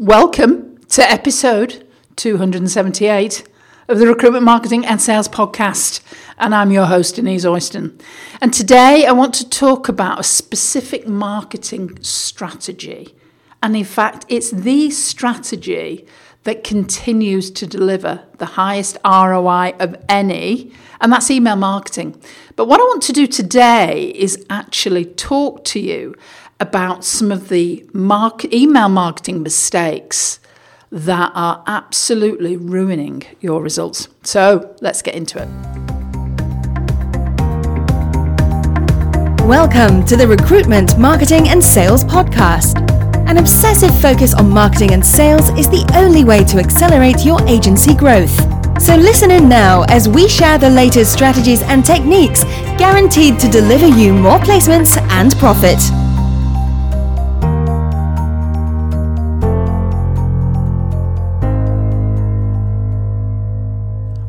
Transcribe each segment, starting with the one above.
Welcome to episode 278 of the Recruitment Marketing and Sales Podcast. And I'm your host, Denise Oyston. And today I want to talk about a specific marketing strategy. And in fact, it's the strategy that continues to deliver the highest ROI of any, and that's email marketing. But what I want to do today is actually talk to you about some of the email marketing mistakes that are absolutely ruining your results. So let's get into it. Welcome to the Recruitment, Marketing and Sales Podcast. An obsessive focus on marketing and sales is the only way to accelerate your agency growth. So listen in now as we share the latest strategies and techniques guaranteed to deliver you more placements and profit.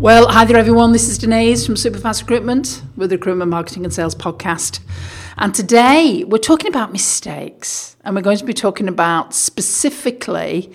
Well, hi there, everyone. This is Denise from Superfast Recruitment with the Recruitment Marketing and Sales Podcast. And today we're talking about mistakes, and we're going to be talking about specifically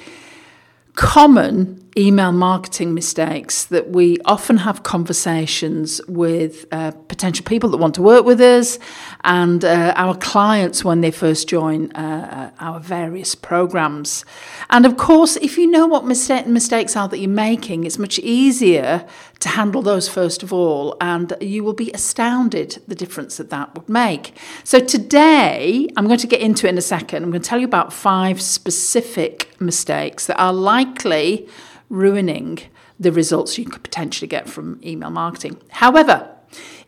common email marketing mistakes that we often have conversations with uh, potential people that want to work with us and uh, our clients when they first join uh, our various programs. And of course, if you know what mista- mistakes are that you're making, it's much easier to handle those first of all, and you will be astounded the difference that that would make. So, today, I'm going to get into it in a second. I'm going to tell you about five specific mistakes that are likely ruining the results you could potentially get from email marketing. However,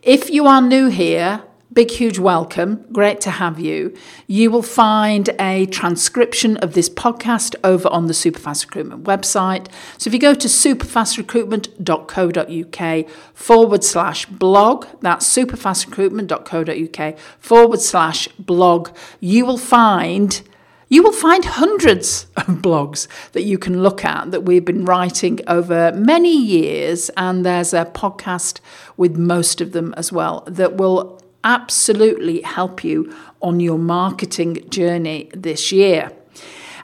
if you are new here, big, huge welcome. Great to have you. You will find a transcription of this podcast over on the Superfast Recruitment website. So if you go to superfastrecruitment.co.uk forward slash blog, that's superfastrecruitment.co.uk forward slash blog, you will find you will find hundreds of blogs that you can look at that we've been writing over many years, and there's a podcast with most of them as well that will absolutely help you on your marketing journey this year.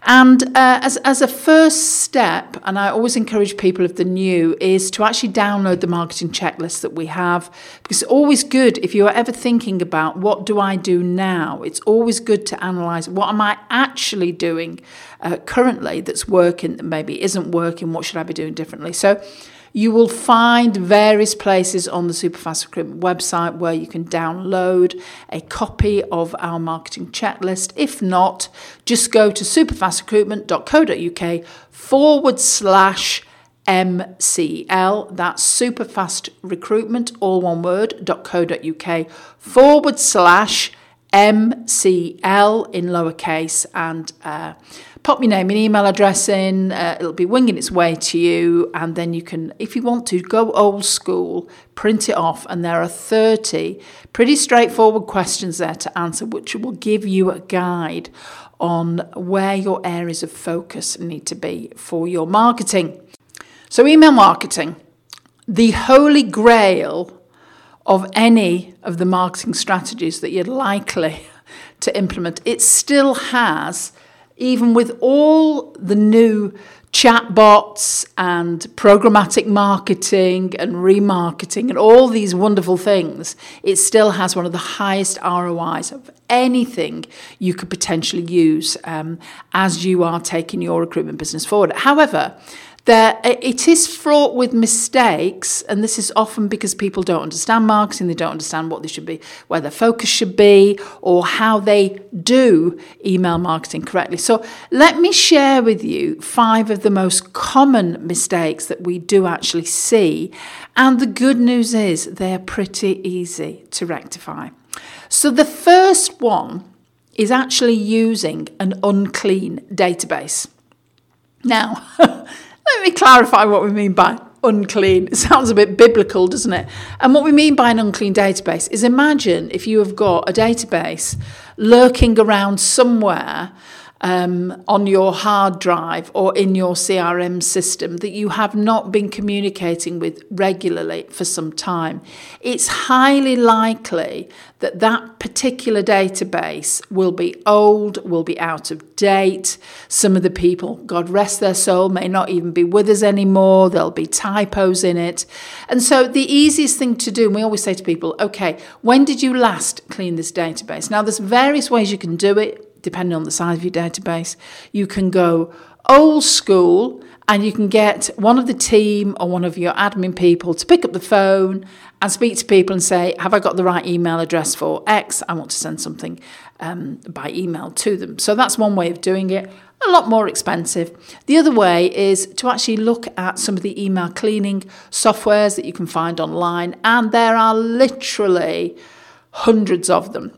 And uh, as, as a first step, and I always encourage people if they're new, is to actually download the marketing checklist that we have. Because it's always good if you are ever thinking about what do I do now, it's always good to analyze what am I actually doing uh, currently that's working, that maybe isn't working, what should I be doing differently. So you will find various places on the Superfast Recruitment website where you can download a copy of our marketing checklist. If not, just go to superfastrecruitment.co.uk forward slash MCL. That's superfast recruitment, all one word, .co.uk forward slash MCL in lowercase and uh, pop your name and email address in. Uh, it'll be winging its way to you, and then you can, if you want to, go old school, print it off, and there are 30 pretty straightforward questions there to answer, which will give you a guide on where your areas of focus need to be for your marketing. So, email marketing, the holy grail of any of the marketing strategies that you're likely to implement, it still has even with all the new chatbots and programmatic marketing and remarketing and all these wonderful things, it still has one of the highest ROIs of anything you could potentially use um, as you are taking your recruitment business forward. However, it is fraught with mistakes and this is often because people don't understand marketing they don't understand what they should be where their focus should be or how they do email marketing correctly. So let me share with you five of the most common mistakes that we do actually see and the good news is they're pretty easy to rectify. So the first one is actually using an unclean database. Now Let me clarify what we mean by unclean. It sounds a bit biblical, doesn't it? And what we mean by an unclean database is imagine if you have got a database lurking around somewhere um, on your hard drive or in your CRM system that you have not been communicating with regularly for some time, it's highly likely that that particular database will be old, will be out of date. Some of the people, God rest their soul, may not even be with us anymore. There'll be typos in it. And so the easiest thing to do, and we always say to people, okay, when did you last clean this database? Now, there's various ways you can do it depending on the size of your database. You can go old school and you can get one of the team or one of your admin people to pick up the phone and speak to people and say, Have I got the right email address for X? I want to send something um, by email to them. So that's one way of doing it. A lot more expensive. The other way is to actually look at some of the email cleaning softwares that you can find online, and there are literally hundreds of them.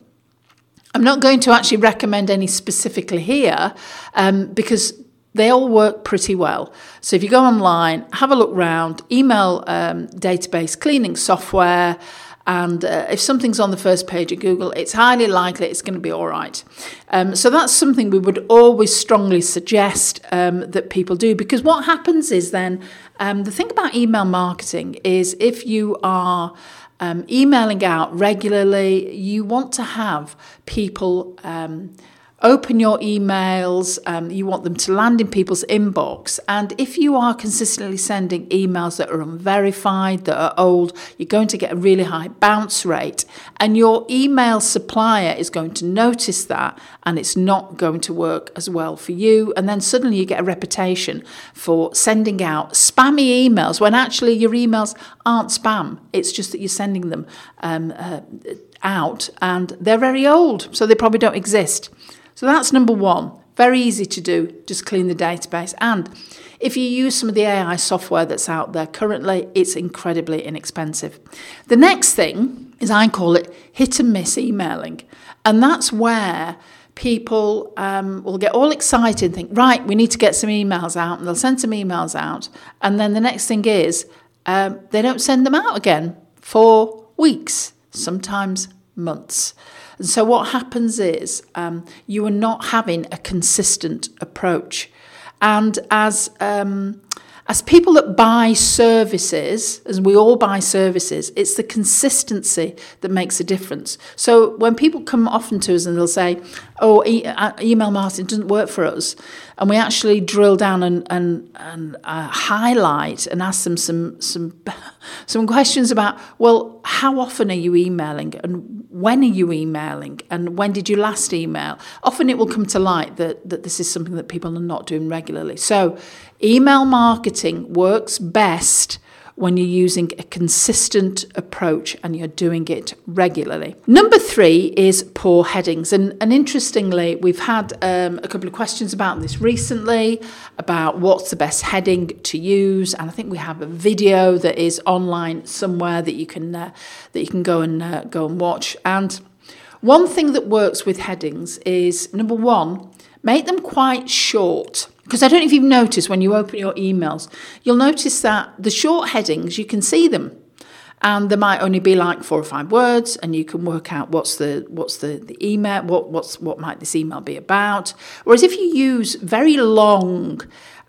I'm not going to actually recommend any specifically here um, because they all work pretty well. So if you go online, have a look round, email um, database cleaning software, and uh, if something's on the first page of Google, it's highly likely it's going to be all right. Um, so that's something we would always strongly suggest um, that people do because what happens is then um, the thing about email marketing is if you are um, emailing out regularly, you want to have people um, open your emails, um, you want them to land in people's inbox. And if you are consistently sending emails that are unverified, that are old, you're going to get a really high bounce rate. And your email supplier is going to notice that and it's not going to work as well for you. And then suddenly you get a reputation for sending out spammy emails when actually your emails aren't spam. It's just that you're sending them um, uh, out and they're very old, so they probably don't exist. So that's number one. Very easy to do, just clean the database. And if you use some of the AI software that's out there currently, it's incredibly inexpensive. The next thing is I call it hit and miss emailing. And that's where people um, will get all excited and think, right, we need to get some emails out. And they'll send some emails out. And then the next thing is um, they don't send them out again for weeks, sometimes months. And so what happens is um, you are not having a consistent approach. And as um, as people that buy services, as we all buy services, it's the consistency that makes a difference. So when people come often to us and they'll say, "Oh, e- uh, email marketing doesn't work for us," and we actually drill down and and, and uh, highlight and ask them some some some questions about, well, how often are you emailing and when are you emailing and when did you last email? Often it will come to light that that this is something that people are not doing regularly. So Email marketing works best when you're using a consistent approach and you're doing it regularly. Number three is poor headings. And, and interestingly, we've had um, a couple of questions about this recently about what's the best heading to use. And I think we have a video that is online somewhere that you can, uh, that you can go, and, uh, go and watch. And one thing that works with headings is number one, make them quite short. Because I don't know if you've noticed when you open your emails, you'll notice that the short headings, you can see them. And there might only be like four or five words, and you can work out what's the what's the, the email, what what's what might this email be about. Whereas if you use very long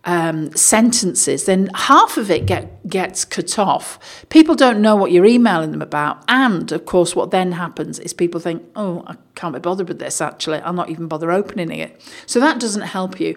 um, sentences, then half of it get, gets cut off. People don't know what you're emailing them about. And of course, what then happens is people think, oh, I can't be bothered with this actually. I'll not even bother opening it. So that doesn't help you.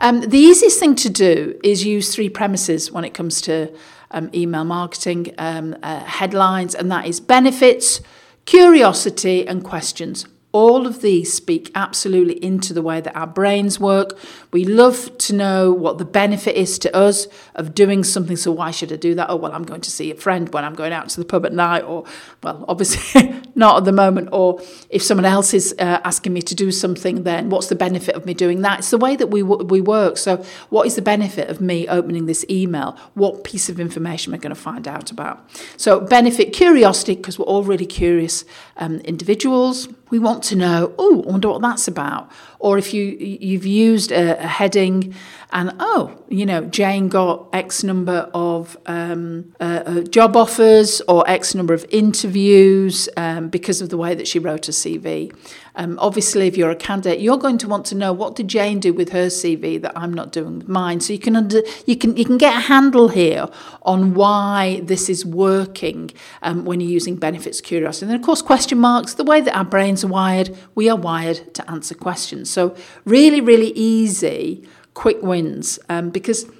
Um, the easiest thing to do is use three premises when it comes to um, email marketing um, uh, headlines, and that is benefits, curiosity, and questions. All of these speak absolutely into the way that our brains work. We love to know what the benefit is to us of doing something. So, why should I do that? Oh, well, I'm going to see a friend when I'm going out to the pub at night, or, well, obviously not at the moment. Or if someone else is uh, asking me to do something, then what's the benefit of me doing that? It's the way that we, we work. So, what is the benefit of me opening this email? What piece of information am I going to find out about? So, benefit curiosity, because we're all really curious um, individuals. We want to know, oh, I wonder what that's about. Or if you you've used a, a heading and oh, you know, Jane got X number of um, uh, uh, job offers or X number of interviews um, because of the way that she wrote a CV. Um, obviously, if you're a candidate, you're going to want to know what did Jane do with her CV that I'm not doing with mine. So you can under, you can you can get a handle here on why this is working um, when you're using benefits curiosity. And then, of course, question marks. The way that our brains are wired, we are wired to answer questions. So really, really easy, quick wins um, because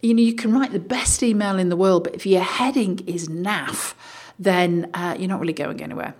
you know you can write the best email in the world, but if your heading is naff, then uh, you're not really going anywhere.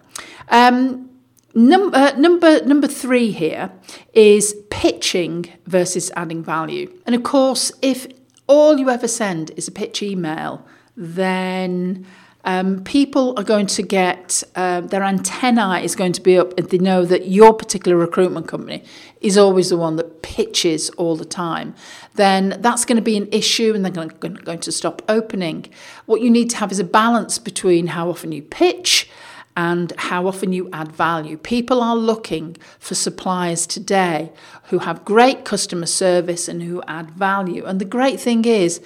Um, Number, uh, number number three here is pitching versus adding value. And of course, if all you ever send is a pitch email, then um, people are going to get uh, their antennae is going to be up if they know that your particular recruitment company is always the one that pitches all the time. Then that's going to be an issue, and they're going to, going to stop opening. What you need to have is a balance between how often you pitch and how often you add value. People are looking for suppliers today who have great customer service and who add value. And the great thing is,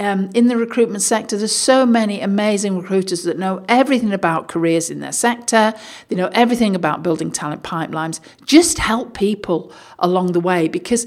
um, in the recruitment sector, there's so many amazing recruiters that know everything about careers in their sector. They know everything about building talent pipelines. Just help people along the way because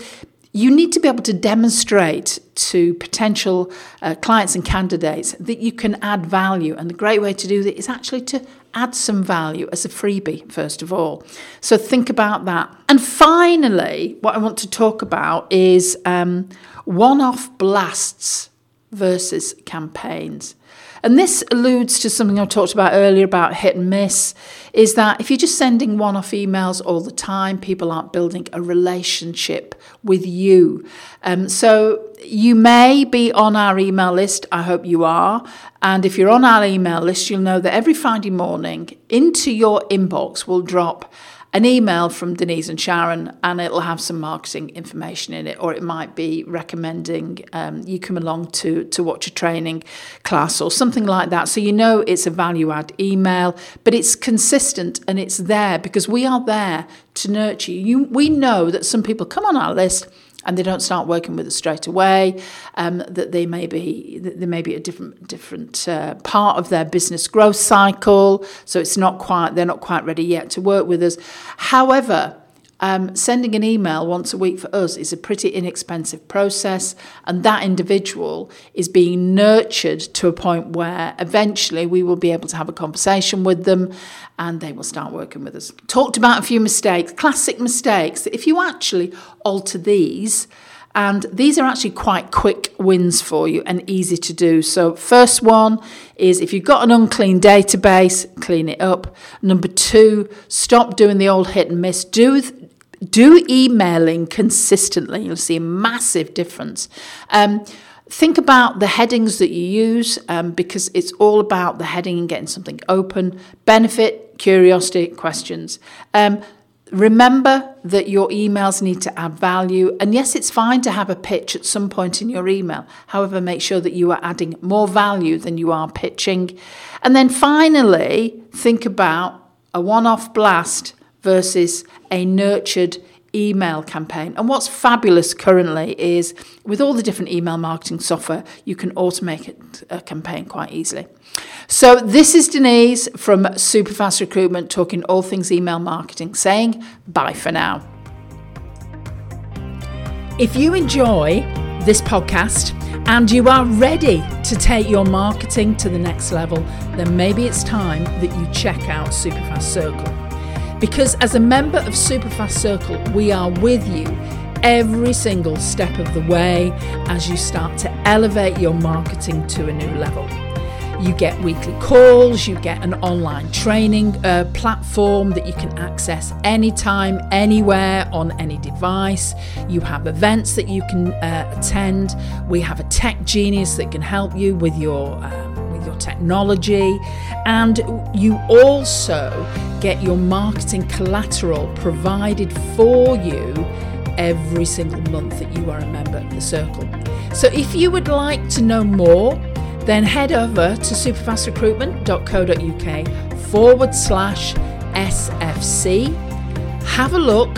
you need to be able to demonstrate to potential uh, clients and candidates that you can add value. And the great way to do that is actually to add some value as a freebie, first of all. So think about that. And finally, what I want to talk about is um, one off blasts versus campaigns. And this alludes to something I talked about earlier about hit and miss is that if you're just sending one off emails all the time, people aren't building a relationship with you. Um, so you may be on our email list. I hope you are. And if you're on our email list, you'll know that every Friday morning into your inbox will drop an email from Denise and Sharon, and it'll have some marketing information in it, or it might be recommending um, you come along to, to watch a training class or something like that. So you know it's a value add email, but it's consistent and it's there because we are there to nurture you. We know that some people come on our list and they don't start working with us straight away. Um, that they may be they may be a different different uh, part of their business growth cycle, so it's not quite they're not quite ready yet to work with us. However, um, sending an email once a week for us is a pretty inexpensive process, and that individual is being nurtured to a point where eventually we will be able to have a conversation with them and they will start working with us. Talked about a few mistakes, classic mistakes. If you actually alter these, and these are actually quite quick wins for you and easy to do. So, first one is if you've got an unclean database, clean it up. Number two, stop doing the old hit and miss. Do do emailing consistently. You'll see a massive difference. Um, think about the headings that you use um, because it's all about the heading and getting something open. Benefit, curiosity, questions. Um, remember that your emails need to add value. And yes, it's fine to have a pitch at some point in your email. However, make sure that you are adding more value than you are pitching. And then finally, think about a one off blast versus a nurtured email campaign. And what's fabulous currently is with all the different email marketing software, you can automate a campaign quite easily. So, this is Denise from Superfast Recruitment talking all things email marketing, saying bye for now. If you enjoy this podcast and you are ready to take your marketing to the next level, then maybe it's time that you check out Superfast Circle. Because as a member of Superfast Circle, we are with you every single step of the way as you start to elevate your marketing to a new level. You get weekly calls, you get an online training uh, platform that you can access anytime, anywhere, on any device. You have events that you can uh, attend. We have a tech genius that can help you with your. Um, your technology, and you also get your marketing collateral provided for you every single month that you are a member of the circle. So if you would like to know more, then head over to superfastrecruitment.co.uk forward slash SFC. Have a look